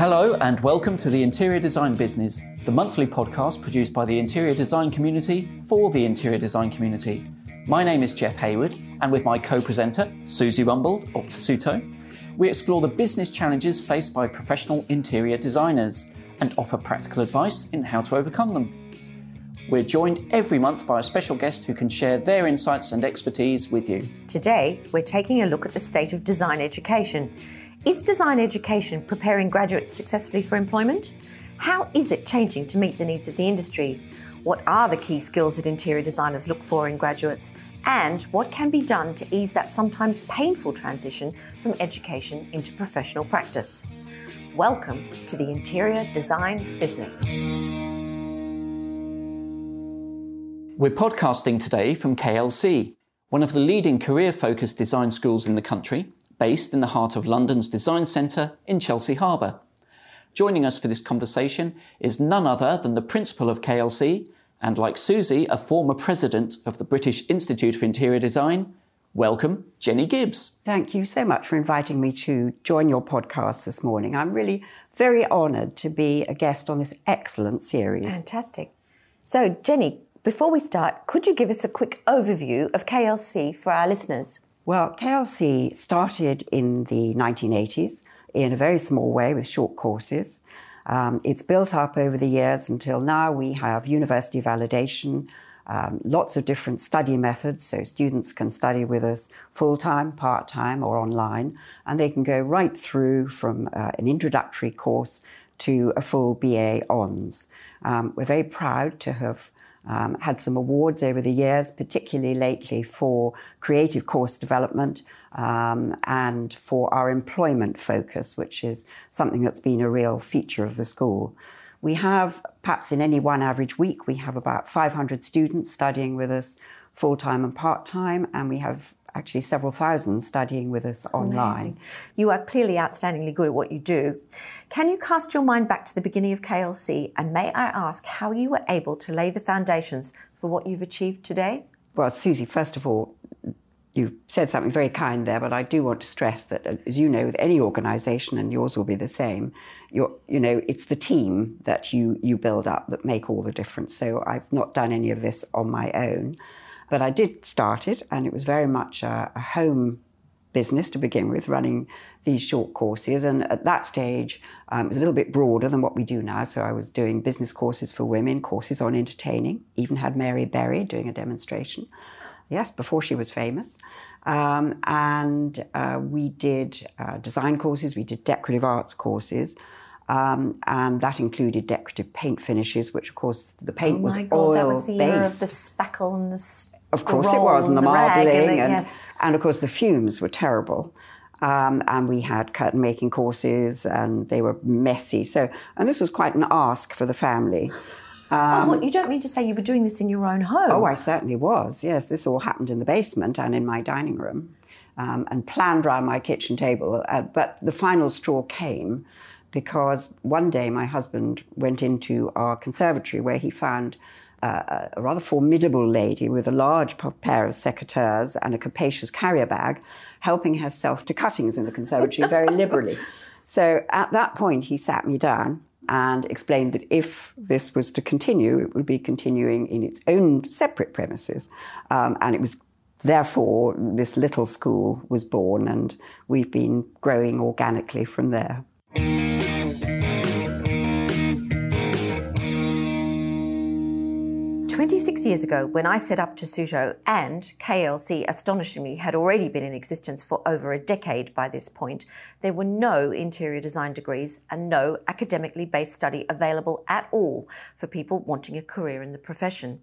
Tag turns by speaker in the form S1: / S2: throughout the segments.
S1: Hello, and welcome to the Interior Design Business, the monthly podcast produced by the interior design community for the interior design community. My name is Jeff Hayward, and with my co presenter, Susie Rumbold of Tessuto, we explore the business challenges faced by professional interior designers and offer practical advice in how to overcome them. We're joined every month by a special guest who can share their insights and expertise with you.
S2: Today, we're taking a look at the state of design education. Is design education preparing graduates successfully for employment? How is it changing to meet the needs of the industry? What are the key skills that interior designers look for in graduates? And what can be done to ease that sometimes painful transition from education into professional practice? Welcome to the interior design business.
S1: We're podcasting today from KLC, one of the leading career focused design schools in the country, based in the heart of London's Design Centre in Chelsea Harbour. Joining us for this conversation is none other than the principal of KLC, and like Susie, a former president of the British Institute for Interior Design. Welcome, Jenny Gibbs.
S3: Thank you so much for inviting me to join your podcast this morning. I'm really very honoured to be a guest on this excellent series.
S2: Fantastic. So, Jenny, before we start, could you give us a quick overview of KLC for our listeners?
S3: Well, KLC started in the 1980s in a very small way with short courses. Um, it's built up over the years until now we have university validation, um, lots of different study methods, so students can study with us full time, part time, or online, and they can go right through from uh, an introductory course to a full BA Hons. Um, we're very proud to have um, had some awards over the years, particularly lately for creative course development um, and for our employment focus, which is something that's been a real feature of the school. We have, perhaps in any one average week, we have about 500 students studying with us full time and part time, and we have actually several thousand studying with us online. Amazing.
S2: You are clearly outstandingly good at what you do. Can you cast your mind back to the beginning of KLC and may I ask how you were able to lay the foundations for what you've achieved today?
S3: Well, Susie, first of all, you said something very kind there, but I do want to stress that, uh, as you know, with any organisation, and yours will be the same, you know, it's the team that you you build up that make all the difference. So I've not done any of this on my own. But I did start it, and it was very much a, a home business to begin with, running these short courses. And at that stage, um, it was a little bit broader than what we do now. So I was doing business courses for women, courses on entertaining, even had Mary Berry doing a demonstration. Yes, before she was famous. Um, and uh, we did uh, design courses, we did decorative arts courses. Um, and that included decorative paint finishes, which of course the paint
S2: oh
S3: was
S2: God,
S3: oil
S2: that was the
S3: based.
S2: Year of the speckle and the
S3: of course it was, and the,
S2: the
S3: marbling,
S2: and,
S3: and,
S2: yes.
S3: and, of course the fumes were terrible. Um, and we had curtain making courses, and they were messy. So, and this was quite an ask for the family.
S2: Um, oh, you don't mean to say you were doing this in your own home?
S3: Oh, I certainly was. Yes, this all happened in the basement and in my dining room, um, and planned around my kitchen table. Uh, but the final straw came because one day my husband went into our conservatory where he found uh, a rather formidable lady with a large pair of secateurs and a capacious carrier bag, helping herself to cuttings in the conservatory very liberally. So at that point, he sat me down and explained that if this was to continue, it would be continuing in its own separate premises. Um, and it was therefore this little school was born, and we've been growing organically from there.
S2: 26 years ago, when I set up Tessuto and KLC, astonishingly, had already been in existence for over a decade by this point, there were no interior design degrees and no academically based study available at all for people wanting a career in the profession.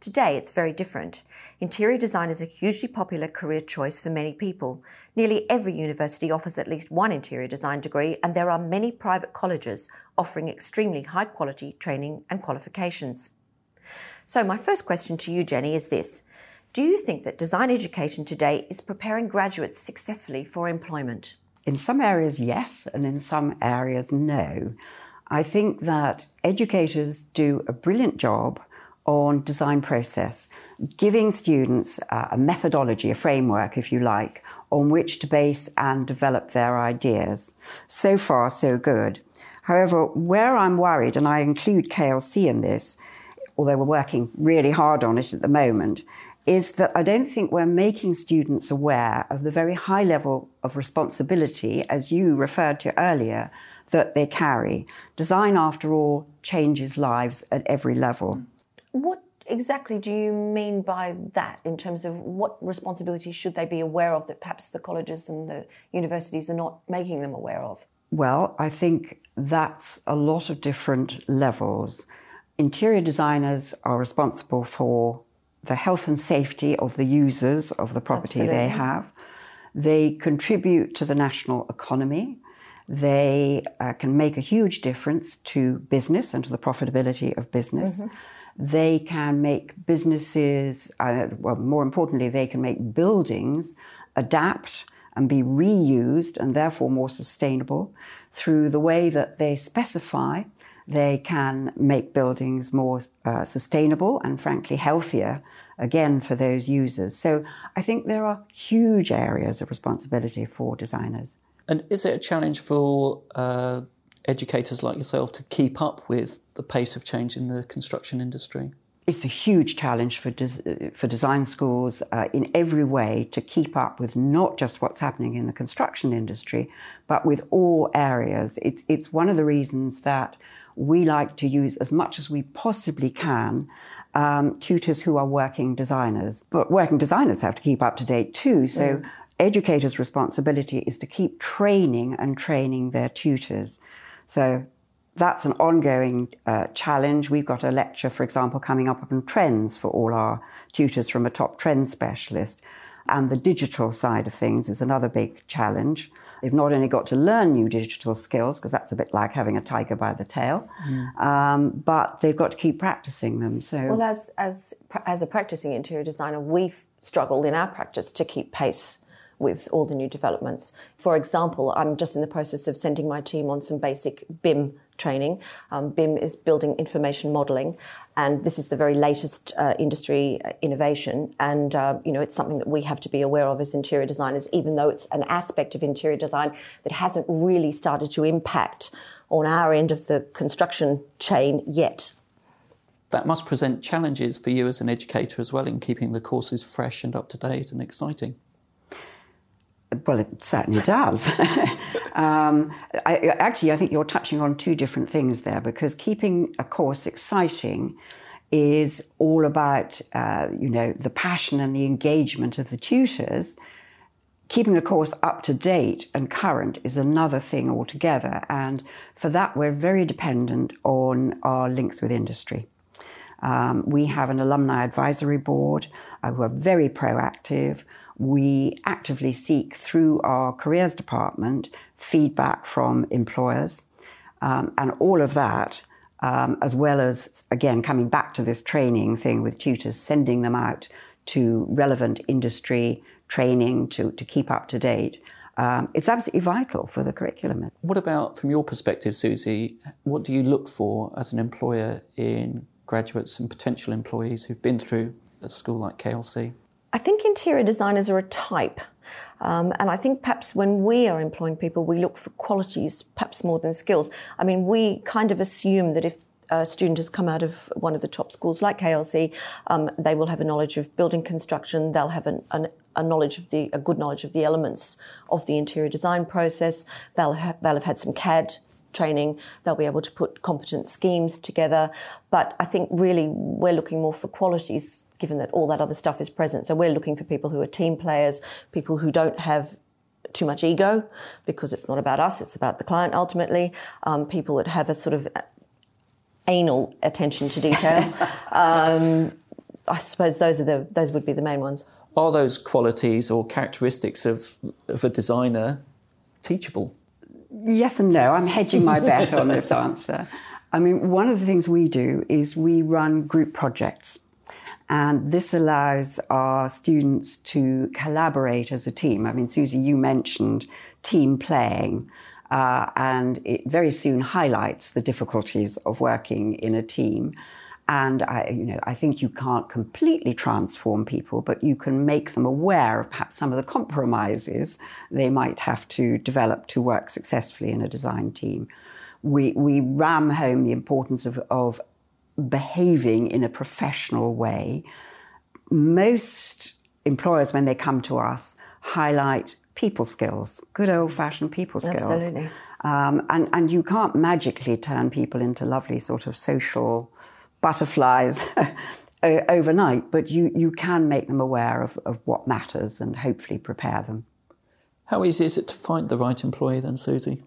S2: Today, it's very different. Interior design is a hugely popular career choice for many people. Nearly every university offers at least one interior design degree, and there are many private colleges offering extremely high quality training and qualifications. So, my first question to you, Jenny, is this Do you think that design education today is preparing graduates successfully for employment?
S3: In some areas, yes, and in some areas, no. I think that educators do a brilliant job on design process, giving students a methodology, a framework, if you like, on which to base and develop their ideas. So far, so good. However, where I'm worried, and I include KLC in this, although we're working really hard on it at the moment, is that I don't think we're making students aware of the very high level of responsibility, as you referred to earlier, that they carry. Design, after all, changes lives at every level.
S2: What exactly do you mean by that in terms of what responsibilities should they be aware of that perhaps the colleges and the universities are not making them aware of?
S3: Well, I think that's a lot of different levels. Interior designers are responsible for the health and safety of the users of the property Absolutely. they have. They contribute to the national economy. They uh, can make a huge difference to business and to the profitability of business. Mm-hmm. They can make businesses, uh, well, more importantly, they can make buildings adapt and be reused and therefore more sustainable through the way that they specify. They can make buildings more uh, sustainable and, frankly, healthier again for those users. So I think there are huge areas of responsibility for designers.
S1: And is it a challenge for uh, educators like yourself to keep up with the pace of change in the construction industry?
S3: It's a huge challenge for, des- for design schools uh, in every way to keep up with not just what's happening in the construction industry, but with all areas. It's, it's one of the reasons that we like to use as much as we possibly can um, tutors who are working designers. But working designers have to keep up to date too. So mm. educators' responsibility is to keep training and training their tutors. So that's an ongoing uh, challenge. We've got a lecture, for example, coming up on trends for all our tutors from a top trend specialist. And the digital side of things is another big challenge. They've not only got to learn new digital skills, because that's a bit like having a tiger by the tail, mm. um, but they've got to keep practicing them. So,
S2: well, as as as a practicing interior designer, we've struggled in our practice to keep pace with all the new developments. For example, I'm just in the process of sending my team on some basic BIM training. Um, BIM is building information modelling, and this is the very latest uh, industry uh, innovation. And uh, you know, it's something that we have to be aware of as interior designers, even though it's an aspect of interior design that hasn't really started to impact on our end of the construction chain yet.
S1: That must present challenges for you as an educator as well in keeping the courses fresh and up to date and exciting.
S3: Well, it certainly does. um, I, actually, I think you're touching on two different things there because keeping a course exciting is all about, uh, you know, the passion and the engagement of the tutors. Keeping the course up to date and current is another thing altogether. And for that, we're very dependent on our links with industry. Um, we have an alumni advisory board uh, who are very proactive we actively seek through our careers department feedback from employers. Um, and all of that, um, as well as, again, coming back to this training thing with tutors, sending them out to relevant industry training to, to keep up to date. Um, it's absolutely vital for the curriculum.
S1: What about, from your perspective, Susie, what do you look for as an employer in graduates and potential employees who've been through a school like KLC?
S2: I think interior designers are a type. Um, and I think perhaps when we are employing people, we look for qualities perhaps more than skills. I mean, we kind of assume that if a student has come out of one of the top schools like KLC, um, they will have a knowledge of building construction. They'll have an, an, a knowledge of the a good knowledge of the elements of the interior design process. They'll have, they'll have had some CAD training. They'll be able to put competent schemes together. But I think really we're looking more for qualities given that all that other stuff is present. So we're looking for people who are team players, people who don't have too much ego because it's not about us, it's about the client ultimately, um, people that have a sort of anal attention to detail. um, I suppose those are the those would be the main ones.
S1: Are those qualities or characteristics of, of a designer teachable?
S3: Yes and no. I'm hedging my bet on this answer. I mean, one of the things we do is we run group projects. And this allows our students to collaborate as a team. I mean, Susie, you mentioned team playing, uh, and it very soon highlights the difficulties of working in a team. And I, you know, I think you can't completely transform people, but you can make them aware of perhaps some of the compromises they might have to develop to work successfully in a design team. we, we ram home the importance of, of behaving in a professional way. Most employers, when they come to us, highlight people skills, good old fashioned people skills.
S2: Absolutely.
S3: Um, and, and you can't magically turn people into lovely sort of social butterflies overnight, but you, you can make them aware of, of what matters and hopefully prepare them.
S1: How easy is it to find the right employee then, Susie?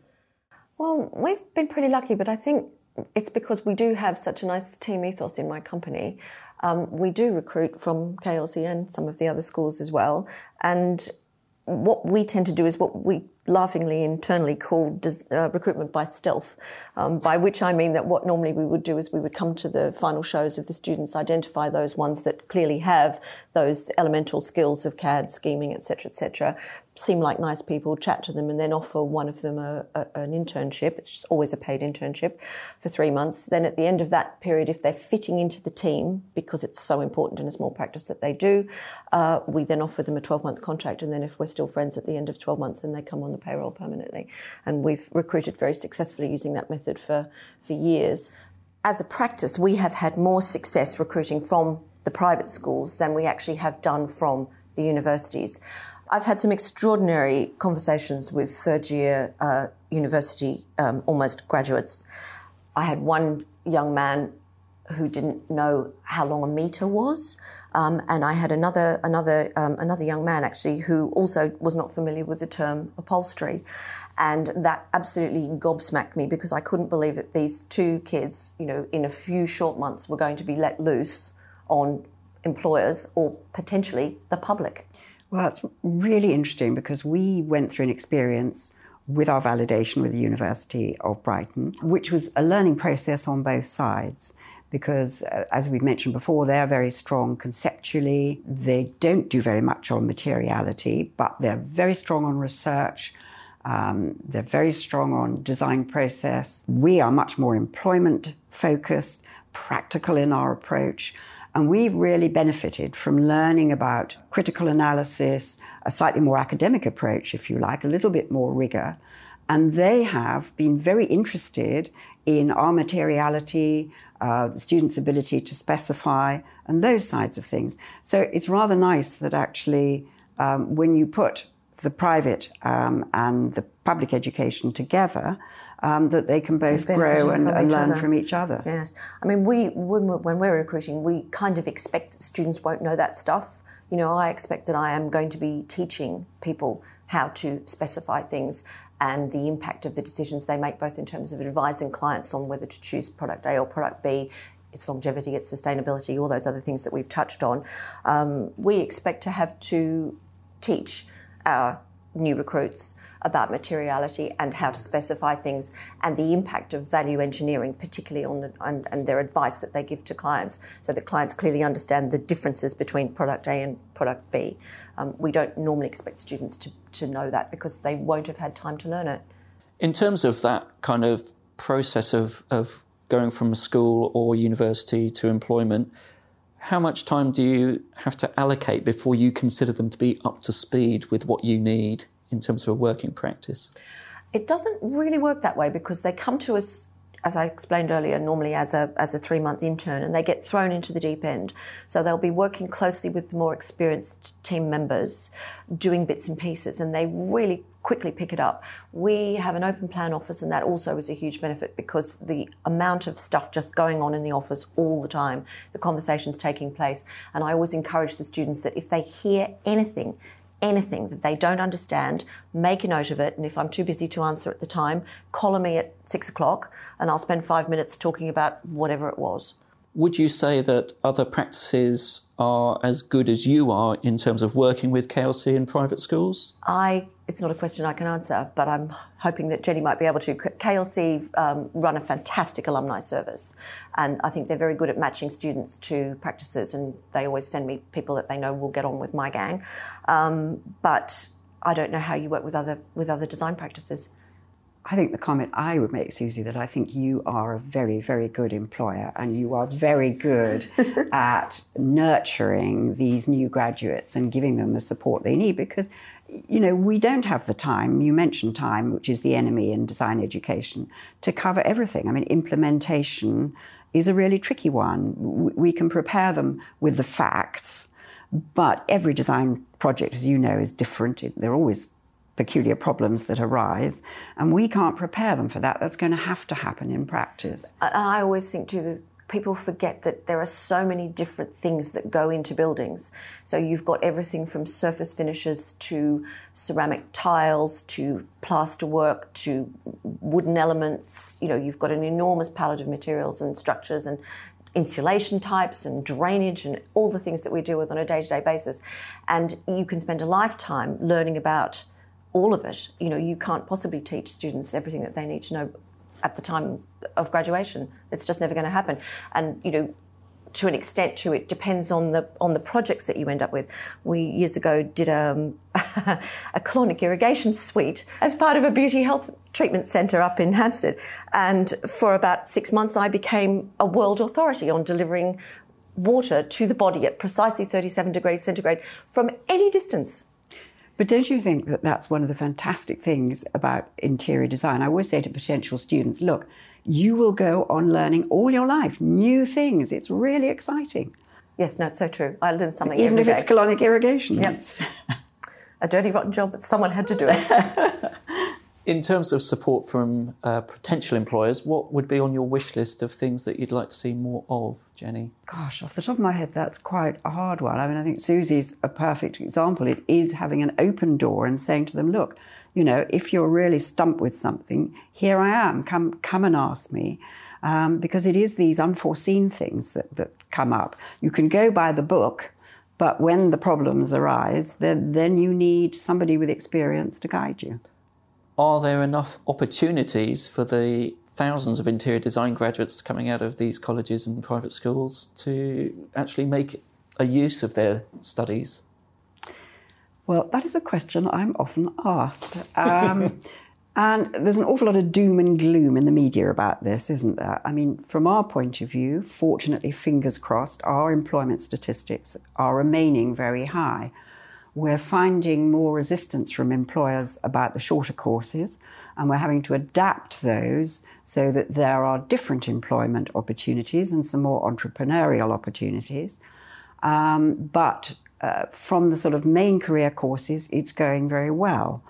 S2: Well, we've been pretty lucky, but I think it's because we do have such a nice team ethos in my company. Um, we do recruit from KLC and some of the other schools as well. And what we tend to do is what we laughingly internally called uh, recruitment by stealth, um, by which I mean that what normally we would do is we would come to the final shows of the students, identify those ones that clearly have those elemental skills of CAD, scheming, etc., etc., seem like nice people, chat to them, and then offer one of them a, a, an internship. It's always a paid internship for three months. Then at the end of that period, if they're fitting into the team, because it's so important in a small practice that they do, uh, we then offer them a 12 month contract. And then if we're still friends at the end of 12 months, then they come on the payroll permanently. And we've recruited very successfully using that method for, for years. As a practice, we have had more success recruiting from the private schools than we actually have done from the universities. I've had some extraordinary conversations with third year uh, university um, almost graduates. I had one young man who didn't know how long a meter was, um, and I had another another um, another young man actually who also was not familiar with the term upholstery, and that absolutely gobsmacked me because I couldn't believe that these two kids, you know, in a few short months were going to be let loose on employers or potentially the public.
S3: Well, it's really interesting because we went through an experience with our validation with the University of Brighton, which was a learning process on both sides. Because, uh, as we mentioned before, they're very strong conceptually. They don't do very much on materiality, but they're very strong on research. Um, they're very strong on design process. We are much more employment focused, practical in our approach. And we've really benefited from learning about critical analysis, a slightly more academic approach, if you like, a little bit more rigor. And they have been very interested in our materiality, uh, the student's ability to specify, and those sides of things. So it's rather nice that actually, um, when you put the private um, and the public education together, um, that they can both grow and, and learn
S2: other.
S3: from each other.
S2: Yes, I mean, we when we're, when we're recruiting, we kind of expect that students won't know that stuff. You know, I expect that I am going to be teaching people how to specify things and the impact of the decisions they make, both in terms of advising clients on whether to choose product A or product B, its longevity, its sustainability, all those other things that we've touched on. Um, we expect to have to teach our new recruits about materiality and how to specify things and the impact of value engineering, particularly on the, and, and their advice that they give to clients, so that clients clearly understand the differences between product A and product B. Um, we don't normally expect students to, to know that because they won't have had time to learn it.
S1: In terms of that kind of process of, of going from school or university to employment, how much time do you have to allocate before you consider them to be up to speed with what you need? In terms of a working practice?
S2: It doesn't really work that way because they come to us as I explained earlier, normally as a as a three month intern, and they get thrown into the deep end. So they'll be working closely with more experienced team members, doing bits and pieces, and they really quickly pick it up. We have an open plan office, and that also is a huge benefit because the amount of stuff just going on in the office all the time, the conversations taking place, and I always encourage the students that if they hear anything anything that they don't understand, make a note of it. And if I'm too busy to answer at the time, call me at six o'clock and I'll spend five minutes talking about whatever it was.
S1: Would you say that other practices are as good as you are in terms of working with KLC in private schools?
S2: I it's not a question I can answer, but I'm hoping that Jenny might be able to. KLC um, run a fantastic alumni service, and I think they're very good at matching students to practices, and they always send me people that they know will get on with my gang. Um, but I don't know how you work with other with other design practices.
S3: I think the comment I would make, Susie, that I think you are a very, very good employer and you are very good at nurturing these new graduates and giving them the support they need because, you know, we don't have the time. You mentioned time, which is the enemy in design education, to cover everything. I mean, implementation is a really tricky one. We can prepare them with the facts, but every design project, as you know, is different. There are always peculiar problems that arise, and we can't prepare them for that. That's going to have to happen in practice.
S2: I always think too people forget that there are so many different things that go into buildings. So you've got everything from surface finishes to ceramic tiles to plaster work to wooden elements. You know, you've got an enormous palette of materials and structures and insulation types and drainage and all the things that we deal with on a day-to-day basis. And you can spend a lifetime learning about all of it. You know, you can't possibly teach students everything that they need to know at the time of graduation. It's just never going to happen. And you know, to an extent, too, it depends on the on the projects that you end up with. We years ago did um, a colonic irrigation suite as part of a beauty health treatment centre up in Hampstead, and for about six months, I became a world authority on delivering water to the body at precisely 37 degrees centigrade from any distance
S3: but don't you think that that's one of the fantastic things about interior design? I always say to potential students, look, you will go on learning all your life new things. It's really exciting.
S2: Yes, no, it's so true. I learn something
S3: even if
S2: day.
S3: it's colonic irrigation.
S2: Yep. a dirty, rotten job, but someone had to do it.
S1: in terms of support from uh, potential employers, what would be on your wish list of things that you'd like to see more of, Jenny?
S3: Gosh, off the top of my head, that's quite a hard one. I mean, I think Susie's a perfect example. It is having an open door and saying to them, look, you know, if you're really stumped with something, here I am. Come, come and ask me. Um, because it is these unforeseen things that, that come up. You can go by the book, but when the problems arise, then, then you need somebody with experience to guide you
S1: are there enough opportunities for the thousands of interior design graduates coming out of these colleges and private schools to actually make a use of their studies?
S3: Well, that is a question I'm often asked. Um, and there's an awful lot of doom and gloom in the media about this, isn't there? I mean, from our point of view, fortunately, fingers crossed, our employment statistics are remaining very high we're finding more resistance from employers about the shorter courses, and we're having to adapt those so that there are different employment opportunities and some more entrepreneurial opportunities. Um, but uh, from the sort of main career courses, it's going very well.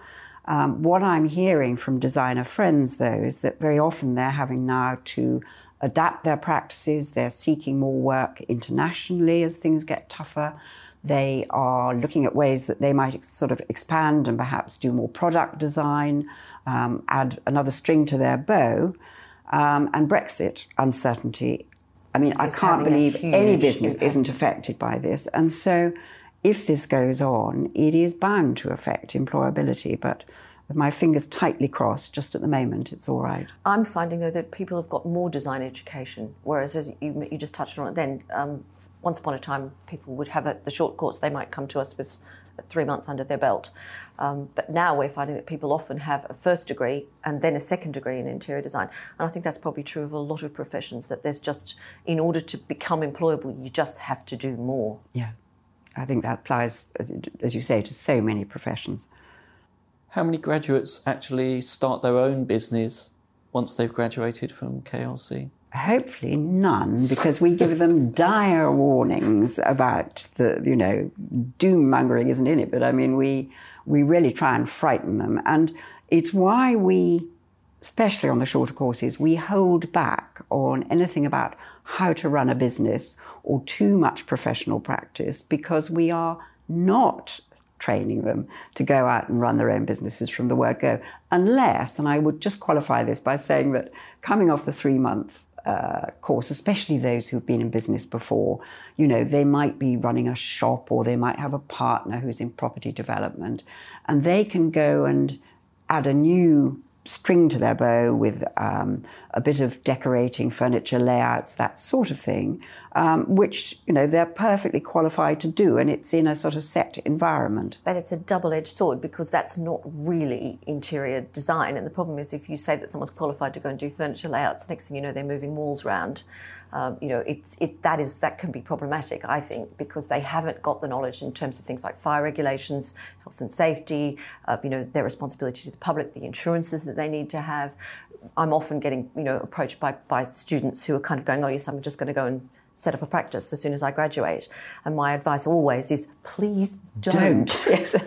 S3: Um, what I'm hearing from designer friends, though, is that very often they're having now to adapt their practices, they're seeking more work internationally as things get tougher. They are looking at ways that they might sort of expand and perhaps do more product design, um, add another string to their bow. Um, and Brexit uncertainty. I mean, it's I can't believe any business impact. isn't affected by this. And so, if this goes on, it is bound to affect employability. But with my fingers tightly crossed, just at the moment, it's all right.
S2: I'm finding though that people have got more design education, whereas as you, you just touched on it then, um, once upon a time, people would have a, the short course, they might come to us with three months under their belt. Um, but now we're finding that people often have a first degree and then a second degree in interior design. And I think that's probably true of a lot of professions, that there's just, in order to become employable, you just have to do more.
S3: Yeah, I think that applies, as you say, to so many professions.
S1: How many graduates actually start their own business once they've graduated from KLC?
S3: hopefully none, because we give them dire warnings about the, you know, doom mongering isn't in it, but I mean, we, we really try and frighten them. And it's why we, especially on the shorter courses, we hold back on anything about how to run a business or too much professional practice because we are not training them to go out and run their own businesses from the word go. Unless, and I would just qualify this by saying that coming off the three month uh, course, especially those who've been in business before. You know, they might be running a shop or they might have a partner who's in property development, and they can go and add a new string to their bow with um, a bit of decorating, furniture layouts, that sort of thing, um, which you know they're perfectly qualified to do, and it's in a sort of set environment.
S2: But it's a double-edged sword because that's not really interior design, and the problem is if you say that someone's qualified to go and do furniture layouts, next thing you know they're moving walls around. Um, you know, it's it that is that can be problematic, I think, because they haven't got the knowledge in terms of things like fire regulations, health and safety, uh, you know, their responsibility to the public, the insurances that they need to have. I'm often getting, you know, approached by, by students who are kind of going, oh, yes, I'm just going to go and set up a practice as soon as I graduate. And my advice always is, please don't.
S3: don't. yes.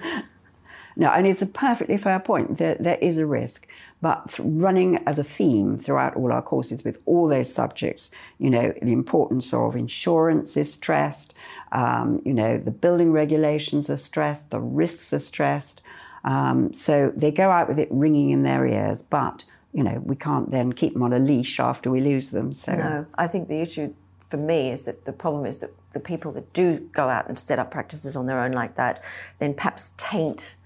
S3: No, and it's a perfectly fair point. There, there is a risk. But running as a theme throughout all our courses with all those subjects, you know, the importance of insurance is stressed, um, you know, the building regulations are stressed, the risks are stressed. Um, so they go out with it ringing in their ears, but you know we can't then keep them on a leash after we lose them. So
S2: no, I think the issue for me is that the problem is that the people that do go out and set up practices on their own like that, then perhaps taint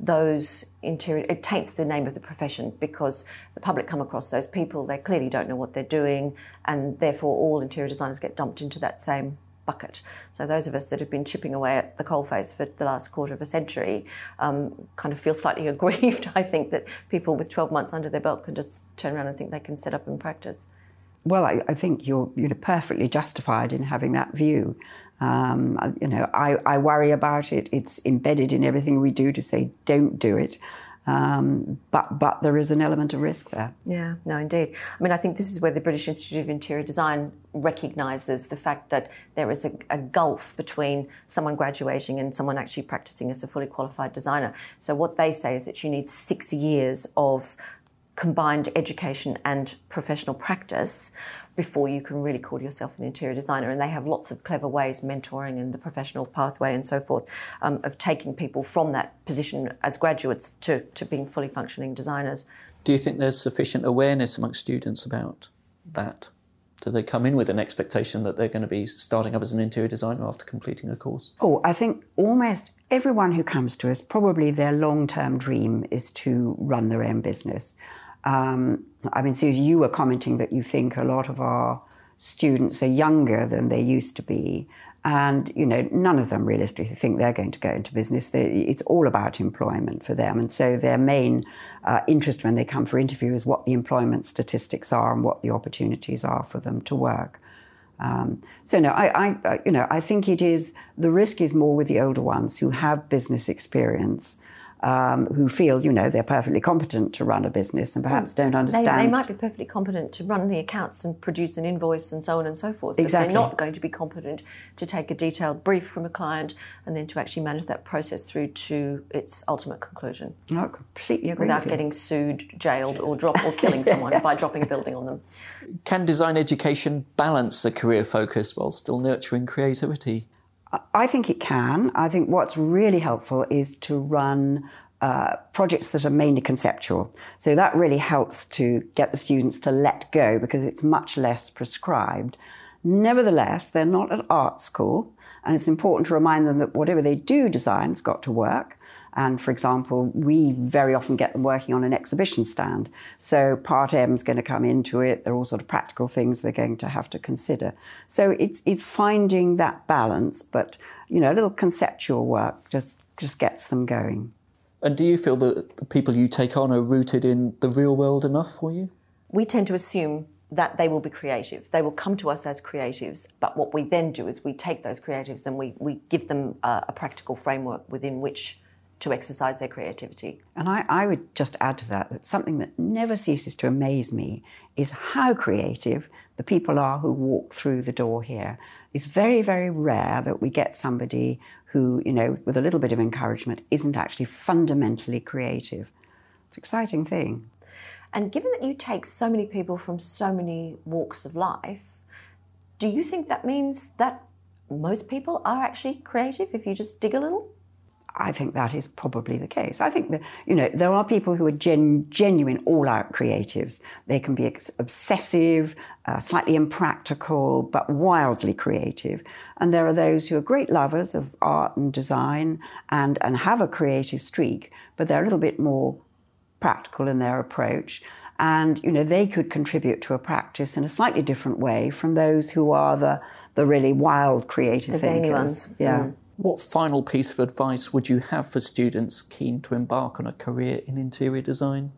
S2: those interior it taints the name of the profession because the public come across those people they clearly don't know what they're doing and therefore all interior designers get dumped into that same bucket. So those of us that have been chipping away at the coalface for the last quarter of a century um, kind of feel slightly aggrieved. I think that people with 12 months under their belt can just turn around and think they can set up and practice.
S3: Well, I, I think you're you know perfectly justified in having that view. Um, you know, I, I worry about it. It's embedded in everything we do to say don't do it. Um, but but there is an element of risk there.
S2: Yeah, no, indeed. I mean, I think this is where the British Institute of Interior Design recognises the fact that there is a, a, gulf between someone graduating and someone actually practicing as a fully qualified designer. So what they say is that you need six years of combined education and professional practice before you can really call yourself an interior designer. And they have lots of clever ways, mentoring and the professional pathway and so forth, um, of taking people from that position as graduates to, to being fully functioning designers.
S1: Do you think there's sufficient awareness amongst students about that? Do they come in with an expectation that they're going to be starting up as an interior designer after completing a course?
S3: Oh, I think almost everyone who comes to us, probably their long term dream is to run their own business. Um, I mean, Susie, you were commenting that you think a lot of our students are younger than they used to be. And, you know, none of them realistically think they're going to go into business. They, it's all about employment for them. And so their main uh, interest when they come for interview is what the employment statistics are and what the opportunities are for them to work. Um, so no, I, I, you know, I think it is the risk is more with the older ones who have business experience um, who feel, you know, they're perfectly competent to run a business and perhaps don't understand.
S2: They, they, might be perfectly competent to run the accounts and produce an invoice and so on and so forth.
S3: But exactly.
S2: they're not going to be competent to take a detailed brief from a client and then to actually manage that process through to its ultimate conclusion.
S3: No, I completely agree.
S2: Without getting sued, jailed, or drop or killing someone yes. by dropping a building on them.
S1: Can design education balance a career focus while still nurturing creativity?
S3: I think it can. I think what's really helpful is to run uh, projects that are mainly conceptual. So that really helps to get the students to let go because it's much less prescribed. Nevertheless, they're not at art school, and it's important to remind them that whatever they do design's got to work. And for example, we very often get them working on an exhibition stand. So part M is going to come into it. There are all sort of practical things they're going to have to consider. So it's, it's finding that balance, but you know, a little conceptual work just, just gets them going.
S1: And do you feel that the people you take on are rooted in the real world enough for you?
S2: We tend to assume that they will be creative. They will come to us as creatives, but what we then do is we take those creatives and we, we give them a, a practical framework within which to exercise their creativity.
S3: And I, I, would just add to that that something that never ceases to amaze me is how creative the people are who walk through the door here. It's very, very rare that we get somebody who, you know, with a little bit of encouragement, isn't actually fundamentally creative. It's an exciting thing.
S2: And given that you take so many people from so many walks of life, do you think that means that most people are actually creative if you just dig a little?
S3: I think that is probably the case. I think that, you know, there are people who are gen, genuine, all out creatives. They can be ex- obsessive, uh, slightly impractical, but wildly creative. And there are those who are great lovers of art and design and, and have a creative streak, but they're a little bit more practical in their approach. and you know they could contribute to a practice in a slightly different way from those who are the the really wild creative
S2: The zany ones.
S3: Yeah.
S2: Mm.
S1: What final piece of advice would you have for students keen to embark on a career in interior design?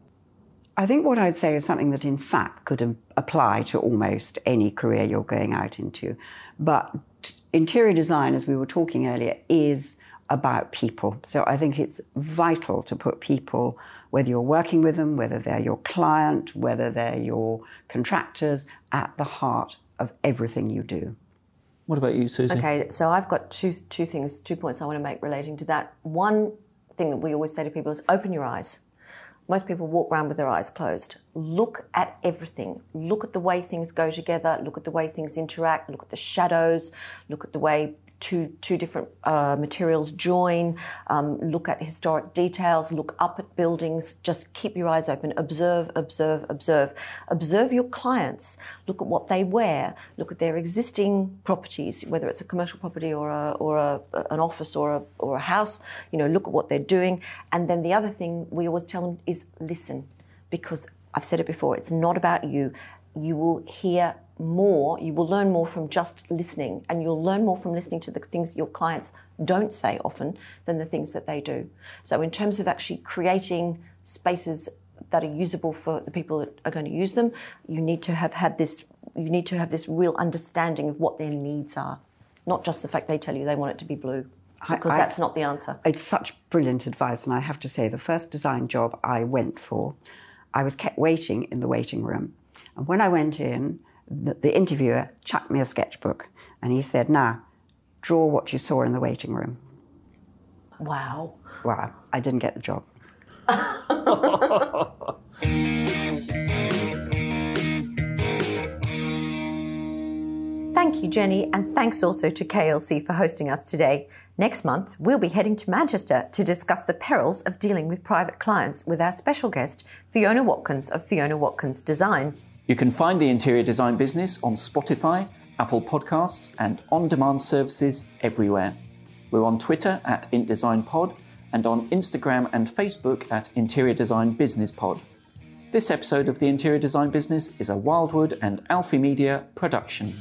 S3: I think what I'd say is something that, in fact, could apply to almost any career you're going out into. But interior design, as we were talking earlier, is about people. So I think it's vital to put people, whether you're working with them, whether they're your client, whether they're your contractors, at the heart of everything you do.
S1: What about you, Susan?
S2: Okay, so I've got two two things, two points I want to make relating to that. One thing that we always say to people is open your eyes. Most people walk around with their eyes closed. Look at everything. Look at the way things go together. Look at the way things interact. Look at the shadows. Look at the way two two different uh, materials join. Um, look at historic details. Look up at buildings. Just keep your eyes open. Observe, observe, observe. Observe your clients. Look at what they wear. Look at their existing properties, whether it's a commercial property or a, or a, an office or a or a house. You know, look at what they're doing. And then the other thing we always tell them is listen, because I've said it before. It's not about you. You will hear more, you will learn more from just listening, and you'll learn more from listening to the things your clients don't say often than the things that they do. So, in terms of actually creating spaces that are usable for the people that are going to use them, you need to have had this. You need to have this real understanding of what their needs are, not just the fact they tell you they want it to be blue,
S3: I-
S2: because
S3: I-
S2: that's not the answer.
S3: It's such brilliant advice, and I have to say, the first design job I went for, I was kept waiting in the waiting room. And when I went in, the, the interviewer chucked me a sketchbook and he said, Now, draw what you saw in the waiting room.
S2: Wow.
S3: Wow, I didn't get the job.
S2: Thank you, Jenny, and thanks also to KLC for hosting us today. Next month, we'll be heading to Manchester to discuss the perils of dealing with private clients with our special guest, Fiona Watkins of Fiona Watkins Design.
S1: You can find the interior design business on Spotify, Apple Podcasts, and on demand services everywhere. We're on Twitter at IntDesignPod and on Instagram and Facebook at Interior Design Business Pod. This episode of the Interior Design Business is a Wildwood and Alfi Media production.